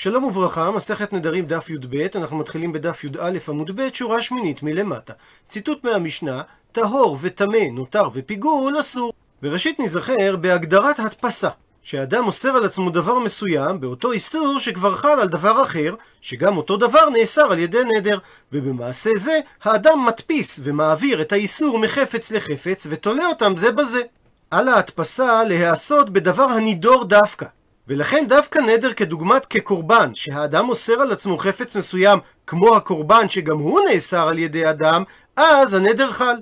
שלום וברכה, מסכת נדרים דף י"ב, אנחנו מתחילים בדף י"א עמוד ב', שורה שמינית מלמטה. ציטוט מהמשנה, טהור וטמא, נותר ופיגול אסור. וראשית נזכר בהגדרת הדפסה, שאדם אוסר על עצמו דבר מסוים באותו איסור שכבר חל על דבר אחר, שגם אותו דבר נאסר על ידי נדר, ובמעשה זה האדם מדפיס ומעביר את האיסור מחפץ לחפץ ותולה אותם זה בזה. על ההדפסה להיעשות בדבר הנידור דווקא. ולכן דווקא נדר כדוגמת כקורבן, שהאדם אוסר על עצמו חפץ מסוים כמו הקורבן שגם הוא נאסר על ידי אדם, אז הנדר חל.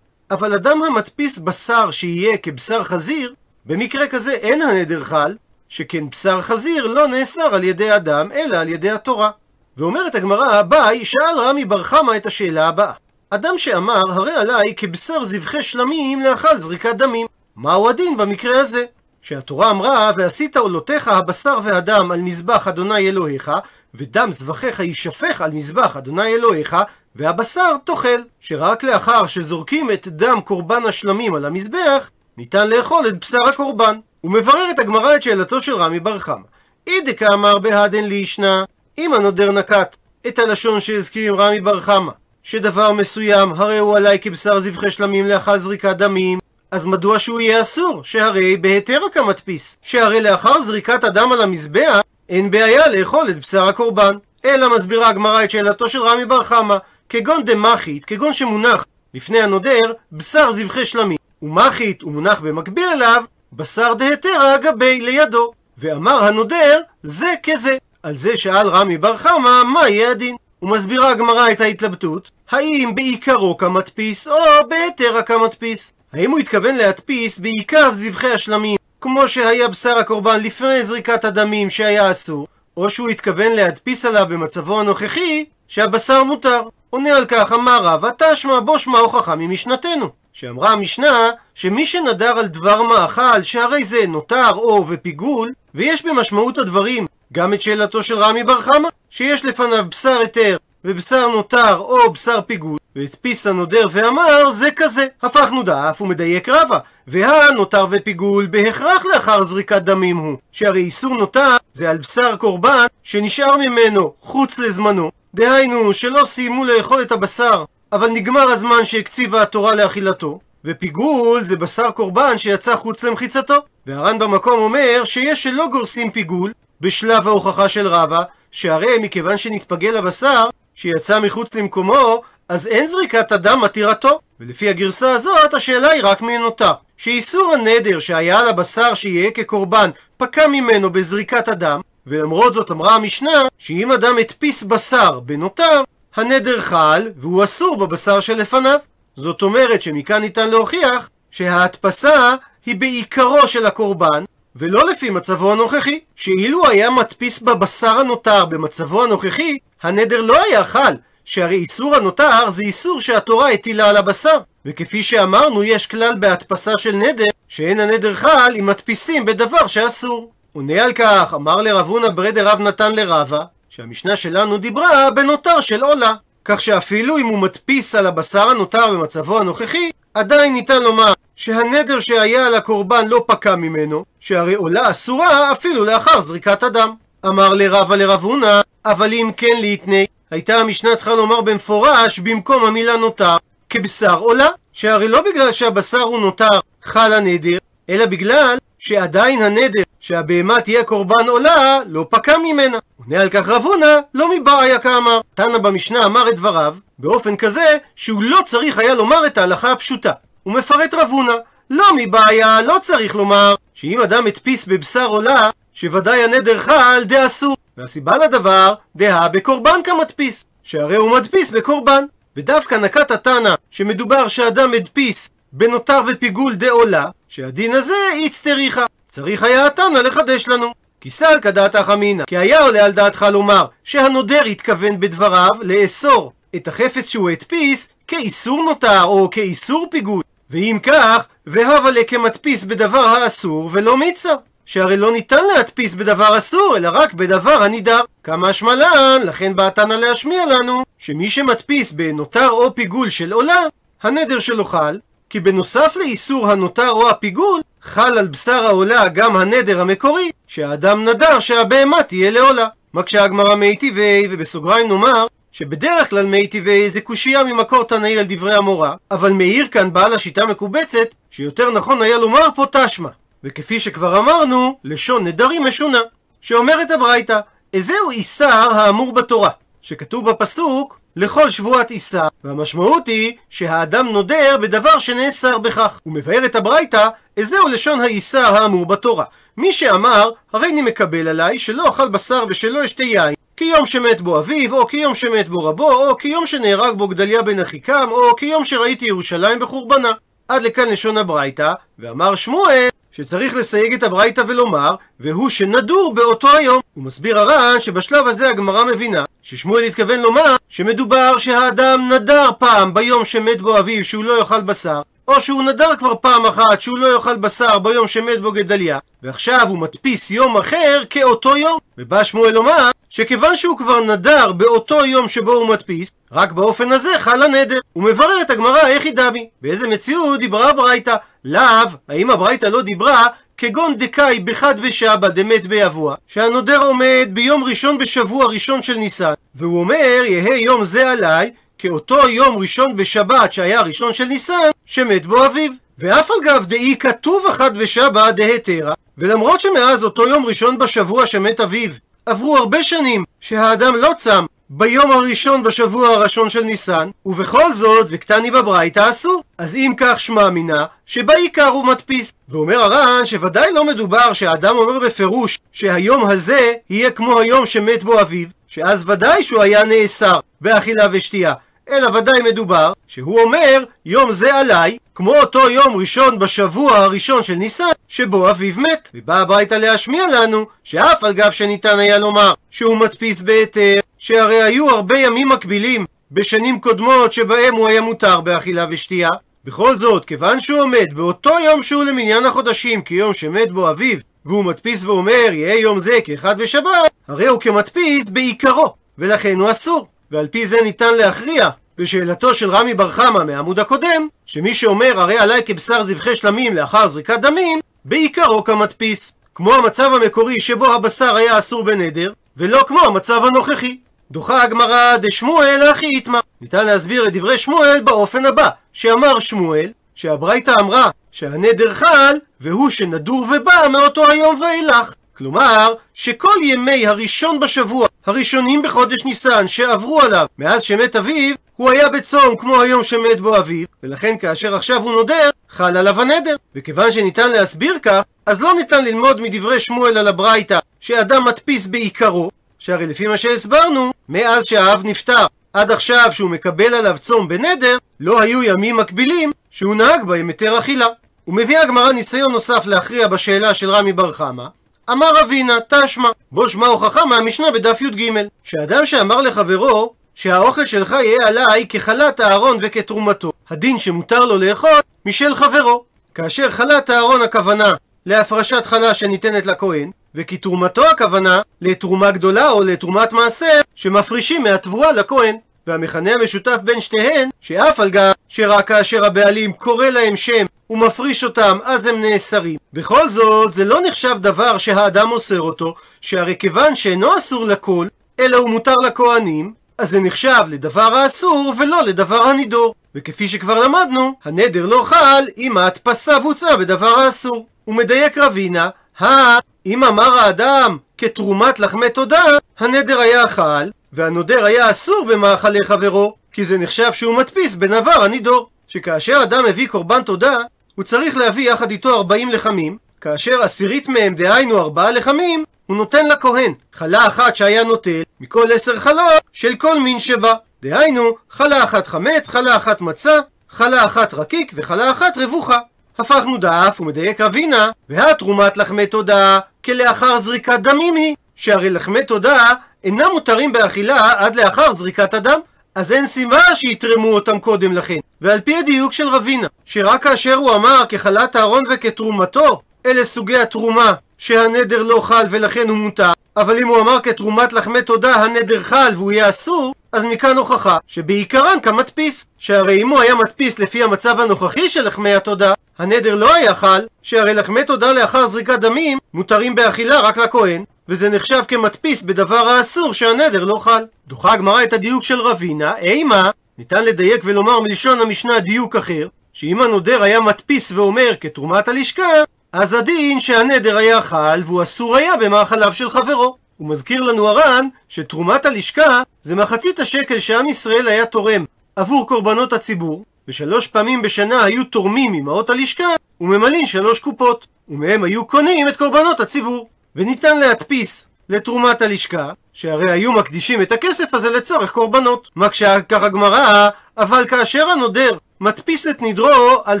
אבל אדם המדפיס בשר שיהיה כבשר חזיר, במקרה כזה אין הנדר חל, שכן בשר חזיר לא נאסר על ידי אדם, אלא על ידי התורה. ואומרת הגמרא, אביי, שאל רמי בר חמא את השאלה הבאה. אדם שאמר, הרי עליי כבשר זבחי שלמים לאכל זריקת דמים. מהו הדין במקרה הזה? שהתורה אמרה, ועשית עולותיך הבשר והדם על מזבח אדוני אלוהיך, ודם זבחיך יישפך על מזבח אדוני אלוהיך, והבשר תאכל, שרק לאחר שזורקים את דם קורבן השלמים על המזבח, ניתן לאכול את בשר הקורבן. ומבררת הגמרא את שאלתו של רמי בר חמא. אידך אמר בהדן לישנא, אם הנודר נקט את הלשון שהזכיר רמי בר חמא, שדבר מסוים הרי הוא עליי כבשר זבחי שלמים לאחר זריקת דמים, אז מדוע שהוא יהיה אסור? שהרי בהיתר כמדפיס. שהרי לאחר זריקת הדם על המזבח, אין בעיה לאכול את בשר הקורבן. אלא מסבירה הגמרא את שאלתו של רמי בר חמא, כגון דמחית, כגון שמונח לפני הנודר, בשר זבחי שלמים. ומחית ומונח במקביל אליו, בשר דהתרא גבי לידו. ואמר הנודר, זה כזה. על זה שאל רמי בר חמא, מה יהיה הדין? ומסבירה הגמרא את ההתלבטות, האם בעיקרו כמדפיס או בהיתר כמדפיס. האם הוא התכוון להדפיס בעיקר זבחי השלמים, כמו שהיה בשר הקורבן לפני זריקת הדמים שהיה אסור, או שהוא התכוון להדפיס עליו במצבו הנוכחי, שהבשר מותר. עונה על כך אמר רבא תשמע בו שמע הוכחה ממשנתנו. שאמרה המשנה שמי שנדר על דבר מאכל שהרי זה נותר או ופיגול, ויש במשמעות הדברים גם את שאלתו של רמי בר חמא, שיש לפניו בשר היתר ובשר נותר או בשר פיגול, והדפיס הנודר ואמר זה כזה. הפכנו דף ומדייק רבה, והנותר ופיגול בהכרח לאחר זריקת דמים הוא, שהרי איסור נותר זה על בשר קורבן שנשאר ממנו חוץ לזמנו, דהיינו שלא סיימו לאכול את הבשר, אבל נגמר הזמן שהקציבה התורה לאכילתו, ופיגול זה בשר קורבן שיצא חוץ למחיצתו. והר"ן במקום אומר שיש שלא גורסים פיגול בשלב ההוכחה של רבא, שהרי מכיוון שנתפגל הבשר, שיצא מחוץ למקומו, אז אין זריקת הדם מתירתו. ולפי הגרסה הזאת, השאלה היא רק מי נותר. שאיסור הנדר שהיה על הבשר שיהיה כקורבן, פקע ממנו בזריקת הדם, ולמרות זאת אמרה המשנה, שאם אדם הדפיס בשר בנותר, הנדר חל, והוא אסור בבשר שלפניו. זאת אומרת שמכאן ניתן להוכיח שההדפסה היא בעיקרו של הקורבן, ולא לפי מצבו הנוכחי. שאילו היה מדפיס בבשר הנותר במצבו הנוכחי, הנדר לא היה חל, שהרי איסור הנותר זה איסור שהתורה הטילה על הבשר. וכפי שאמרנו, יש כלל בהדפסה של נדר, שאין הנדר חל אם מדפיסים בדבר שאסור. עונה על כך, אמר לרב הונא ברדה רב נתן לרבה, שהמשנה שלנו דיברה בנותר של עולה. כך שאפילו אם הוא מדפיס על הבשר הנותר במצבו הנוכחי, עדיין ניתן לומר שהנדר שהיה על הקורבן לא פקע ממנו, שהרי עולה אסורה אפילו לאחר זריקת הדם. אמר לרבה לרב הונא, אבל אם כן ליתני, הייתה המשנה צריכה לומר במפורש במקום המילה נותר, כבשר עולה, שהרי לא בגלל שהבשר הוא נותר חל הנדר, אלא בגלל שעדיין הנדר שהבהמה תהיה קורבן עולה, לא פקע ממנה. עונה על כך רב הונא, לא מבעיה כאמר. תנא במשנה אמר את דבריו, באופן כזה שהוא לא צריך היה לומר את ההלכה הפשוטה. הוא מפרט רב הונא, לא מבעיה, לא צריך לומר שאם אדם הדפיס בבשר עולה, שוודאי הנדר חל דאסור. והסיבה לדבר, דהה בקורבן כמדפיס, שהרי הוא מדפיס בקורבן. ודווקא נקט התנא שמדובר שאדם הדפיס בנותר ופיגול דעולה, שהדין הזה איצטריכה. צריך היה התנא לחדש לנו. כי סל כדעת אמינא, כי היה עולה על דעתך לומר שהנודר התכוון בדבריו לאסור את החפץ שהוא הדפיס כאיסור נותר או כאיסור פיגול. ואם כך, והבה לכמדפיס בדבר האסור ולא מיצה. שהרי לא ניתן להדפיס בדבר אסור, אלא רק בדבר הנידר. כמה שמלן, לכן בא תנא להשמיע לנו, שמי שמדפיס בנותר או פיגול של עולה, הנדר שלו חל, כי בנוסף לאיסור הנותר או הפיגול, חל על בשר העולה גם הנדר המקורי, שהאדם נדר שהבהמה תהיה לעולה. מקשה הגמרא מי טבעי, ובסוגריים נאמר שבדרך כלל מי טבעי זה קושייה ממקור תנאי על דברי המורה, אבל מאיר כאן בעל השיטה מקובצת, שיותר נכון היה לומר פה תשמע. וכפי שכבר אמרנו, לשון נדרים משונה. שאומרת הברייתא, איזהו איסר האמור בתורה, שכתוב בפסוק לכל שבועת איסר, והמשמעות היא שהאדם נודר בדבר שנאסר בכך. הוא מבאר את הברייתא, איזהו לשון האיסר האמור בתורה. מי שאמר, הרי אני מקבל עליי שלא אכל בשר ושלא אשתה יין, כיום שמת בו אביו, או כיום שמת בו רבו, או כיום שנהרג בו גדליה בן אחיקם, או כיום שראיתי ירושלים בחורבנה. עד לכאן לשון הברייתא, ואמר שמואל שצריך לסייג את הברייתא ולומר, והוא שנדור באותו היום. הוא מסביר הר"ן שבשלב הזה הגמרא מבינה ששמואל התכוון לומר שמדובר שהאדם נדר פעם ביום שמת בו אביו שהוא לא יאכל בשר, או שהוא נדר כבר פעם אחת שהוא לא יאכל בשר ביום שמת בו גדליה, ועכשיו הוא מדפיס יום אחר כאותו יום. ובא שמואל לומר שכיוון שהוא כבר נדר באותו יום שבו הוא מדפיס, רק באופן הזה חל הנדר. הוא מברר את הגמרא איך היא דמי. באיזה מציאות דיברה הברייתא? לאו, האם הברייתא לא דיברה כגון דקאי בחד בשבא דמת ביבוע, שהנודר עומד ביום ראשון בשבוע ראשון של ניסן, והוא אומר יהא יום זה עליי כאותו יום ראשון בשבת שהיה ראשון של ניסן, שמת בו אביו. ואף על גב דאי כתוב אחת בשבא דהתרא, ולמרות שמאז אותו יום ראשון בשבוע שמת אביו, עברו הרבה שנים שהאדם לא צם ביום הראשון בשבוע הראשון של ניסן, ובכל זאת, וקטני בברייתא אסור. אז אם כך שמע מינה, שבעיקר הוא מדפיס. ואומר הר"ן שוודאי לא מדובר שהאדם אומר בפירוש שהיום הזה יהיה כמו היום שמת בו אביו, שאז ודאי שהוא היה נאסר באכילה ושתייה. אלא ודאי מדובר שהוא אומר יום זה עליי כמו אותו יום ראשון בשבוע הראשון של ניסן שבו אביו מת ובא הביתה להשמיע לנו שאף על גב שניתן היה לומר שהוא מדפיס בהיתר שהרי היו הרבה ימים מקבילים בשנים קודמות שבהם הוא היה מותר באכילה ושתייה. בכל זאת, כיוון שהוא עומד באותו יום שהוא למניין החודשים כיום שמת בו אביו והוא מדפיס ואומר יהא יום זה כאחד בשבת הרי הוא כמדפיס בעיקרו ולכן הוא אסור ועל פי זה ניתן להכריע בשאלתו של רמי בר חמא מהעמוד הקודם, שמי שאומר הרי עליי כבשר זבחי שלמים לאחר זריקת דמים, בעיקרו כמדפיס. כמו המצב המקורי שבו הבשר היה אסור בנדר, ולא כמו המצב הנוכחי. דוחה הגמרא דשמואל אחי איתמר. ניתן להסביר את דברי שמואל באופן הבא, שאמר שמואל, שהברייתא אמרה שהנדר חל, והוא שנדור ובא מאותו היום ואילך. כלומר, שכל ימי הראשון בשבוע, הראשונים בחודש ניסן, שעברו עליו מאז שמת אביו, הוא היה בצום כמו היום שמת בו אביו, ולכן כאשר עכשיו הוא נודר, חל עליו הנדר. וכיוון שניתן להסביר כך, אז לא ניתן ללמוד מדברי שמואל על הברייתא, שאדם מדפיס בעיקרו, שהרי לפי מה שהסברנו, מאז שהאב נפטר עד עכשיו שהוא מקבל עליו צום בנדר, לא היו ימים מקבילים שהוא נהג בהם היתר אכילה. ומביאה הגמרא ניסיון נוסף להכריע בשאלה של רמי בר חמא, אמר אבינה, תשמע, בו שמע הוכחה מהמשנה בדף י"ג, שאדם שאמר לחברו שהאוכל שלך יהיה עליי כחלת הארון וכתרומתו, הדין שמותר לו לאכול משל חברו. כאשר חלת הארון הכוונה להפרשת חלה שניתנת לכהן, וכתרומתו הכוונה לתרומה גדולה או לתרומת מעשר שמפרישים מהתבואה לכהן. והמכנה המשותף בין שתיהן, שאף על גב שרק כאשר הבעלים קורא להם שם ומפריש אותם, אז הם נאסרים. בכל זאת, זה לא נחשב דבר שהאדם אוסר אותו, שהרי כיוון שאינו אסור לכל, אלא הוא מותר לכהנים, אז זה נחשב לדבר האסור ולא לדבר הנידור. וכפי שכבר למדנו, הנדר לא חל אם ההדפסה בוצעה בדבר האסור. הוא מדייק רבינה, הא, אם אמר האדם כתרומת לחמי תודה, הנדר היה חל, והנודר היה אסור במאכלי חברו, כי זה נחשב שהוא מדפיס בנבר הנידור. שכאשר אדם מביא קורבן תודה, הוא צריך להביא יחד איתו 40 לחמים, כאשר עשירית מהם, דהיינו ארבעה לחמים, הוא נותן לכהן חלה אחת שהיה נוטל מכל עשר חלות של כל מין שבא. דהיינו, חלה אחת חמץ, חלה אחת מצה, חלה אחת רקיק וחלה אחת רבוחה. הפכנו דף ומדייק רבינה, והתרומת לחמי תודה כלאחר זריקת דמים היא, שהרי לחמי תודה אינם מותרים באכילה עד לאחר זריקת הדם. אז אין סיבה שיתרמו אותם קודם לכן. ועל פי הדיוק של רבינה, שרק כאשר הוא אמר כחלת הארון וכתרומתו, אלה סוגי התרומה שהנדר לא חל ולכן הוא מותר, אבל אם הוא אמר כתרומת לחמי תודה הנדר חל והוא יהיה אסור, אז מכאן הוכחה שבעיקרן כמדפיס, שהרי אם הוא היה מדפיס לפי המצב הנוכחי של לחמי התודה, הנדר לא היה חל, שהרי לחמי תודה לאחר זריקת דמים מותרים באכילה רק לכהן, וזה נחשב כמדפיס בדבר האסור שהנדר לא חל. דוחה הגמרא את הדיוק של רבינה, אימה, ניתן לדייק ולומר מלשון המשנה דיוק אחר, שאם הנודר היה מדפיס ואומר כתרומת הלשכה, אז הדין שהנדר היה חל והוא אסור היה במאכליו של חברו. הוא מזכיר לנו הר"ן שתרומת הלשכה זה מחצית השקל שעם ישראל היה תורם עבור קורבנות הציבור, ושלוש פעמים בשנה היו תורמים ממעות הלשכה וממלאים שלוש קופות, ומהם היו קונים את קורבנות הציבור. וניתן להדפיס לתרומת הלשכה, שהרי היו מקדישים את הכסף הזה לצורך קורבנות. מקשה כך הגמרא, אבל כאשר הנודר מדפיס את נדרו על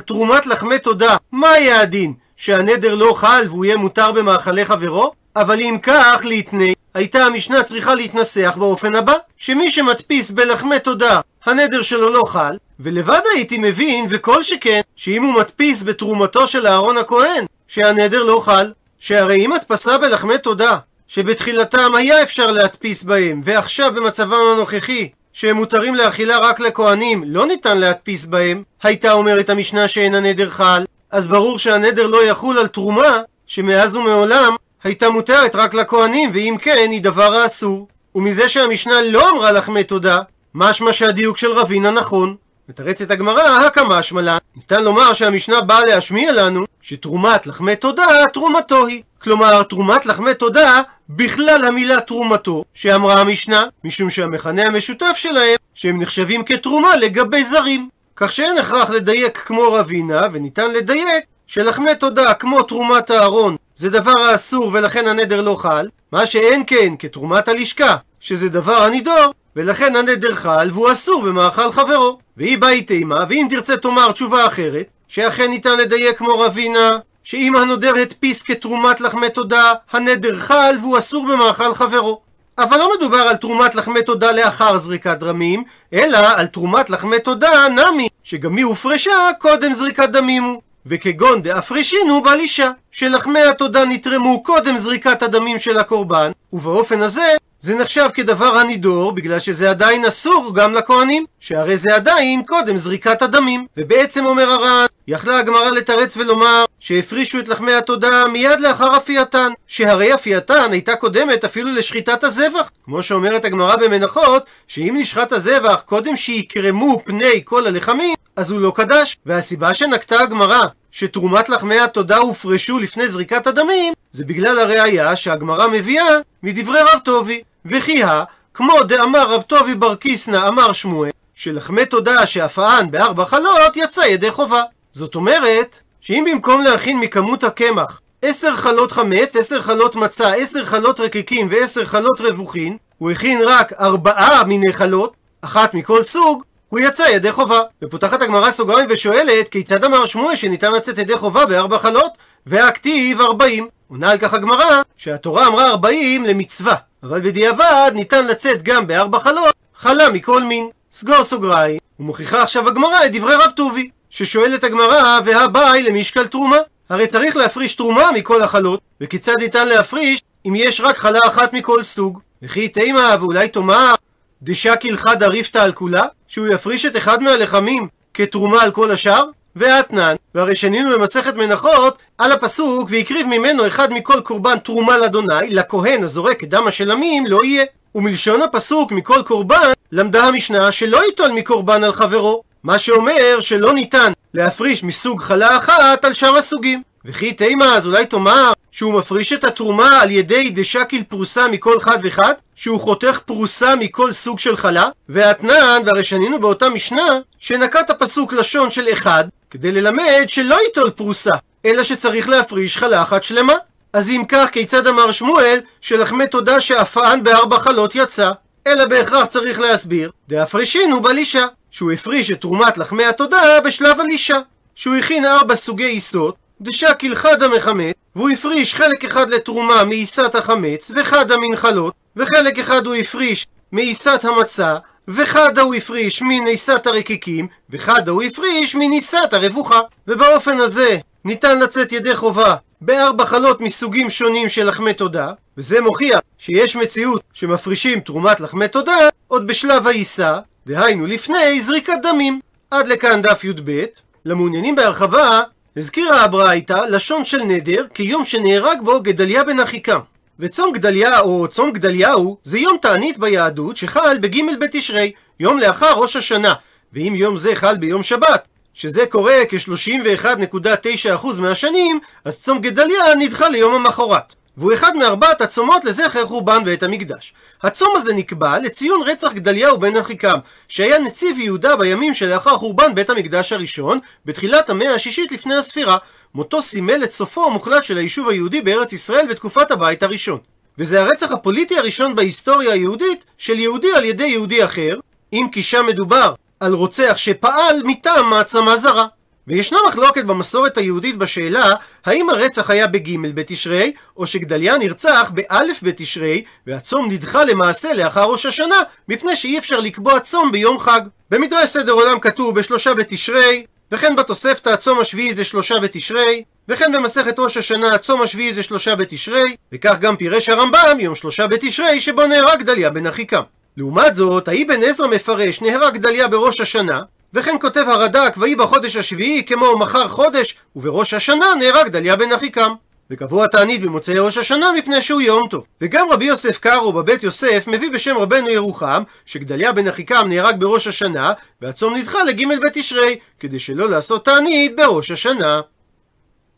תרומת לחמי תודה, מה יהיה הדין? שהנדר לא חל והוא יהיה מותר במאכלי חברו? אבל אם כך, להתני, הייתה המשנה צריכה להתנסח באופן הבא, שמי שמדפיס בלחמי תודה, הנדר שלו לא חל, ולבד הייתי מבין, וכל שכן, שאם הוא מדפיס בתרומתו של אהרון הכהן, שהנדר לא חל, שהרי אם הדפסה בלחמי תודה, שבתחילתם היה אפשר להדפיס בהם, ועכשיו במצבם הנוכחי, שהם מותרים לאכילה רק לכהנים, לא ניתן להדפיס בהם, הייתה אומרת המשנה שאין הנדר חל, אז ברור שהנדר לא יחול על תרומה, שמאז ומעולם הייתה מותרת רק לכהנים, ואם כן, היא דבר האסור. ומזה שהמשנה לא אמרה לחמי תודה, משמע שהדיוק של רבינה נכון. מתרצת הגמרא, הקא משמע לה, ניתן לומר שהמשנה באה להשמיע לנו שתרומת לחמי תודה, תרומתו היא. כלומר, תרומת לחמי תודה, בכלל המילה תרומתו, שאמרה המשנה, משום שהמכנה המשותף שלהם, שהם נחשבים כתרומה לגבי זרים. כך שאין הכרח לדייק כמו רבינה, וניתן לדייק שלחמי תודה כמו תרומת הארון זה דבר האסור ולכן הנדר לא חל, מה שאין כן כתרומת הלשכה, שזה דבר הנידור, ולכן הנדר חל והוא אסור במאכל חברו. והיא באי תימה, ואם תרצה תאמר תשובה אחרת, שאכן ניתן לדייק כמו רבינה, שאם הנודר הדפיס כתרומת לחמי תודה, הנדר חל והוא אסור במאכל חברו. אבל לא מדובר על תרומת לחמי תודה לאחר זריקת דמים, אלא על תרומת לחמי תודה נמי, שגם היא הופרשה קודם זריקת דמים הוא. וכגון דאפרישינו בעל אישה, שלחמי התודה נתרמו קודם זריקת הדמים של הקורבן, ובאופן הזה זה נחשב כדבר הנידור, בגלל שזה עדיין אסור גם לכהנים, שהרי זה עדיין קודם זריקת הדמים. ובעצם אומר הר"ן, יכלה הגמרא לתרץ ולומר שהפרישו את לחמי התודה מיד לאחר אפייתן, שהרי אפייתן הייתה קודמת אפילו לשחיטת הזבח. כמו שאומרת הגמרא במנחות, שאם נשחט הזבח קודם שיקרמו פני כל הלחמים, אז הוא לא קדש. והסיבה שנקטה הגמרא שתרומת לחמי התודה הופרשו לפני זריקת הדמים, זה בגלל הראייה שהגמרא מביאה מדברי רב טובי. וכי הא, כמו דאמר רב טובי בר קיסנא אמר שמואל, שלחמי תודה שאפאן בארבע חלות יצא ידי חובה. זאת אומרת, שאם במקום להכין מכמות הקמח עשר חלות חמץ, עשר חלות מצה, עשר חלות רקיקים ועשר חלות רווחין, הוא הכין רק ארבעה מיני חלות, אחת מכל סוג, הוא יצא ידי חובה. ופותחת הגמרא סוגריים ושואלת, כיצד אמר שמואל שניתן לצאת ידי חובה בארבע חלות, והכתיב ארבעים. עונה על כך הגמרא, שהתורה אמרה ארבעים למצווה, אבל בדיעבד ניתן לצאת גם בארבע חלות, חלה מכל מין. סגור סוגריים, ומוכיחה עכשיו הגמרא את דברי רב טובי, ששואלת הגמרא, והבאי למשקל תרומה. הרי צריך להפריש תרומה מכל החלות, וכיצד ניתן להפריש אם יש רק חלה אחת מכל סוג? וכי תימה, ואולי תאמר, דשקיל חד אריפתא על כולה? שהוא יפריש את אחד מהלחמים כתרומה על כל השאר? ואתנן, והרי שנינו במסכת מנחות על הפסוק והקריב ממנו אחד מכל קורבן תרומה לאדוני, לכהן הזורק את דם השלמים לא יהיה. ומלשון הפסוק מכל קורבן למדה המשנה שלא ייטול מקורבן על חברו, מה שאומר שלא ניתן להפריש מסוג חלה אחת על שאר הסוגים. וכי תימה, אז אולי תאמר שהוא מפריש את התרומה על ידי דשקיל פרוסה מכל חד וחד? שהוא חותך פרוסה מכל סוג של חלה? ואתנן, והרי שנינו באותה משנה, שנקט הפסוק לשון של אחד, כדי ללמד שלא ייטול פרוסה, אלא שצריך להפריש חלה אחת שלמה. אז אם כך, כיצד אמר שמואל, שלחמי תודה שאפען בארבע חלות יצא? אלא בהכרח צריך להסביר, דאפרישינו בלישה, שהוא הפריש את תרומת לחמי התודה בשלב הלישה, שהוא הכין ארבע סוגי עיסות, דשקיל חדא מחמץ, והוא הפריש חלק אחד לתרומה מעיסת החמץ, וחדא מנחלות, וחלק אחד הוא הפריש מעיסת המצה, וחדא הוא הפריש מניסת הרקיקים, וחדא הוא הפריש מניסת הרבוחה. ובאופן הזה ניתן לצאת ידי חובה בארבע חלות מסוגים שונים של לחמי תודה, וזה מוכיח שיש מציאות שמפרישים תרומת לחמי תודה עוד בשלב העיסה, דהיינו לפני זריקת דמים. עד לכאן דף י"ב. למעוניינים בהרחבה, הזכירה הברייתא לשון של נדר כיום שנהרג בו גדליה בן אחיקם. וצום גדליה או צום גדליהו זה יום תענית ביהדות שחל בג' בתשרי, יום לאחר ראש השנה, ואם יום זה חל ביום שבת, שזה קורה כ-31.9% מהשנים, אז צום גדליה נדחה ליום המחרת. והוא אחד מארבעת הצומות לזכר חורבן בית המקדש. הצום הזה נקבע לציון רצח גדליהו בן אחיקם, שהיה נציב יהודה בימים שלאחר חורבן בית המקדש הראשון, בתחילת המאה השישית לפני הספירה. מותו סימל את סופו המוחלט של היישוב היהודי בארץ ישראל בתקופת הבית הראשון. וזה הרצח הפוליטי הראשון בהיסטוריה היהודית של יהודי על ידי יהודי אחר, אם כי שם מדובר על רוצח שפעל מטעם מעצמה זרה. וישנה מחלוקת במסורת היהודית בשאלה האם הרצח היה בג' בתשרי, או שגדליה נרצח באלף בתשרי, והצום נדחה למעשה לאחר ראש השנה, מפני שאי אפשר לקבוע צום ביום חג. במדרש סדר עולם כתוב בשלושה בתשרי, וכן בתוספתא הצום השביעי זה שלושה בתשרי, וכן במסכת ראש השנה הצום השביעי זה שלושה בתשרי, וכך גם פירש הרמב"ם יום שלושה בתשרי שבו נהרג גדליה בן אחיקם. לעומת זאת, האבן עזרא מפרש נהרג גדליה בראש השנה, וכן כותב הרד"ק ויהי בחודש השביעי כמו מחר חודש, ובראש השנה נהרג גדליה בן אחיקם. וקבוע תענית במוצאי ראש השנה מפני שהוא יום טוב. וגם רבי יוסף קארו בבית יוסף מביא בשם רבנו ירוחם שגדליה בן אחיקם נהרג בראש השנה והצום נדחה לג' בתשרי כדי שלא לעשות תענית בראש השנה.